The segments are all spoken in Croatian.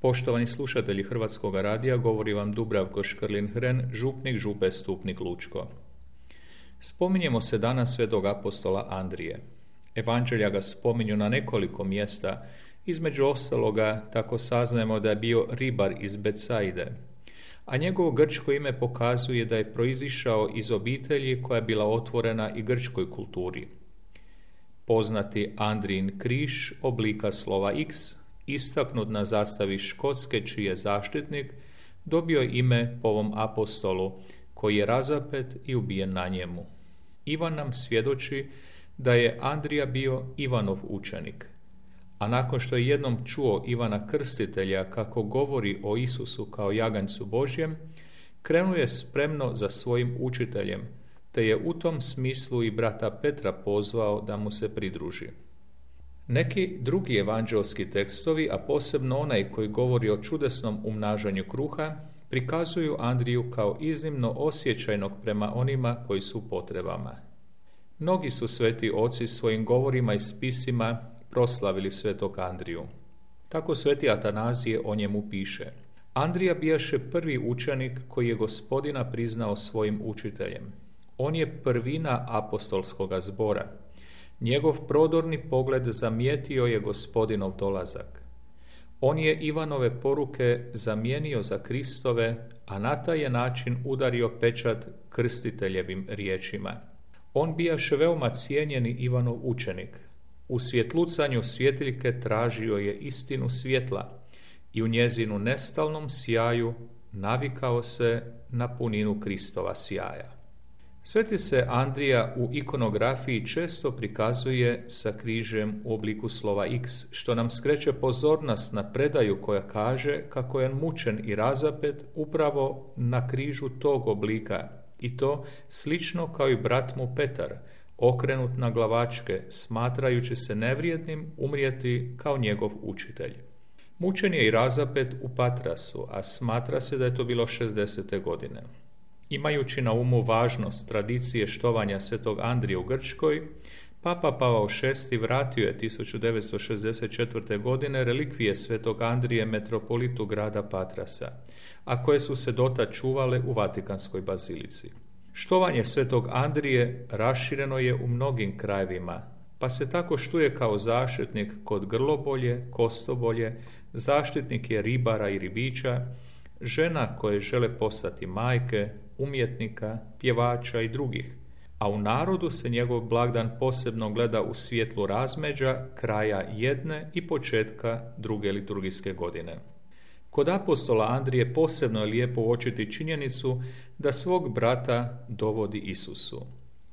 Poštovani slušatelji Hrvatskog radija, govori vam Dubravko Škrlin-Hren, župnik župe Stupnik Lučko. Spominjemo se danas svetog apostola Andrije. Evanđelja ga spominju na nekoliko mjesta, između ostaloga tako saznajemo da je bio ribar iz Betsaide, a njegovo grčko ime pokazuje da je proizišao iz obitelji koja je bila otvorena i grčkoj kulturi. Poznati Andrijin križ oblika slova X istaknut na zastavi Škotske čiji je zaštitnik, dobio ime po ovom apostolu, koji je razapet i ubijen na njemu. Ivan nam svjedoči da je Andrija bio Ivanov učenik, a nakon što je jednom čuo Ivana Krstitelja kako govori o Isusu kao jaganjcu Božjem, krenuo je spremno za svojim učiteljem, te je u tom smislu i brata Petra pozvao da mu se pridruži. Neki drugi evanđelski tekstovi, a posebno onaj koji govori o čudesnom umnažanju kruha, prikazuju Andriju kao iznimno osjećajnog prema onima koji su potrebama. Mnogi su sveti oci svojim govorima i spisima proslavili svetog Andriju. Tako sveti Atanazije o njemu piše. Andrija bijaše prvi učenik koji je gospodina priznao svojim učiteljem. On je prvina apostolskoga zbora, Njegov prodorni pogled zamijetio je gospodinov dolazak. On je Ivanove poruke zamijenio za Kristove, a na taj je način udario pečat krstiteljevim riječima. On bijaše veoma cijenjeni Ivanov učenik. U svjetlucanju svjetiljke tražio je istinu svjetla i u njezinu nestalnom sjaju navikao se na puninu Kristova sjaja. Sveti se Andrija u ikonografiji često prikazuje sa križem u obliku slova X, što nam skreće pozornost na predaju koja kaže kako je mučen i razapet upravo na križu tog oblika i to slično kao i brat mu Petar, okrenut na glavačke, smatrajući se nevrijednim umrijeti kao njegov učitelj. Mučen je i razapet u Patrasu, a smatra se da je to bilo 60. godine. Imajući na umu važnost tradicije štovanja svetog Andrije u Grčkoj, Papa Pavao VI vratio je 1964. godine relikvije svetog Andrije metropolitu grada Patrasa, a koje su se dota čuvale u Vatikanskoj bazilici. Štovanje svetog Andrije rašireno je u mnogim krajevima, pa se tako štuje kao zaštitnik kod grlobolje, kostobolje, zaštitnik je ribara i ribića, žena koje žele postati majke, umjetnika, pjevača i drugih, a u narodu se njegov blagdan posebno gleda u svjetlu razmeđa kraja jedne i početka druge liturgijske godine. Kod apostola Andrije posebno je lijepo uočiti činjenicu da svog brata dovodi Isusu.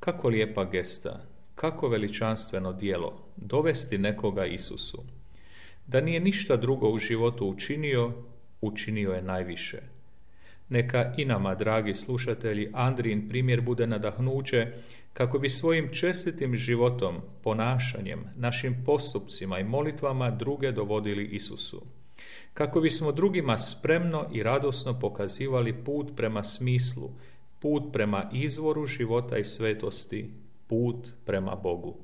Kako lijepa gesta, kako veličanstveno dijelo, dovesti nekoga Isusu. Da nije ništa drugo u životu učinio, učinio je najviše. Neka i nama, dragi slušatelji, Andrijin primjer bude nadahnuće kako bi svojim čestitim životom, ponašanjem, našim postupcima i molitvama druge dovodili Isusu. Kako bismo drugima spremno i radosno pokazivali put prema smislu, put prema izvoru života i svetosti, put prema Bogu.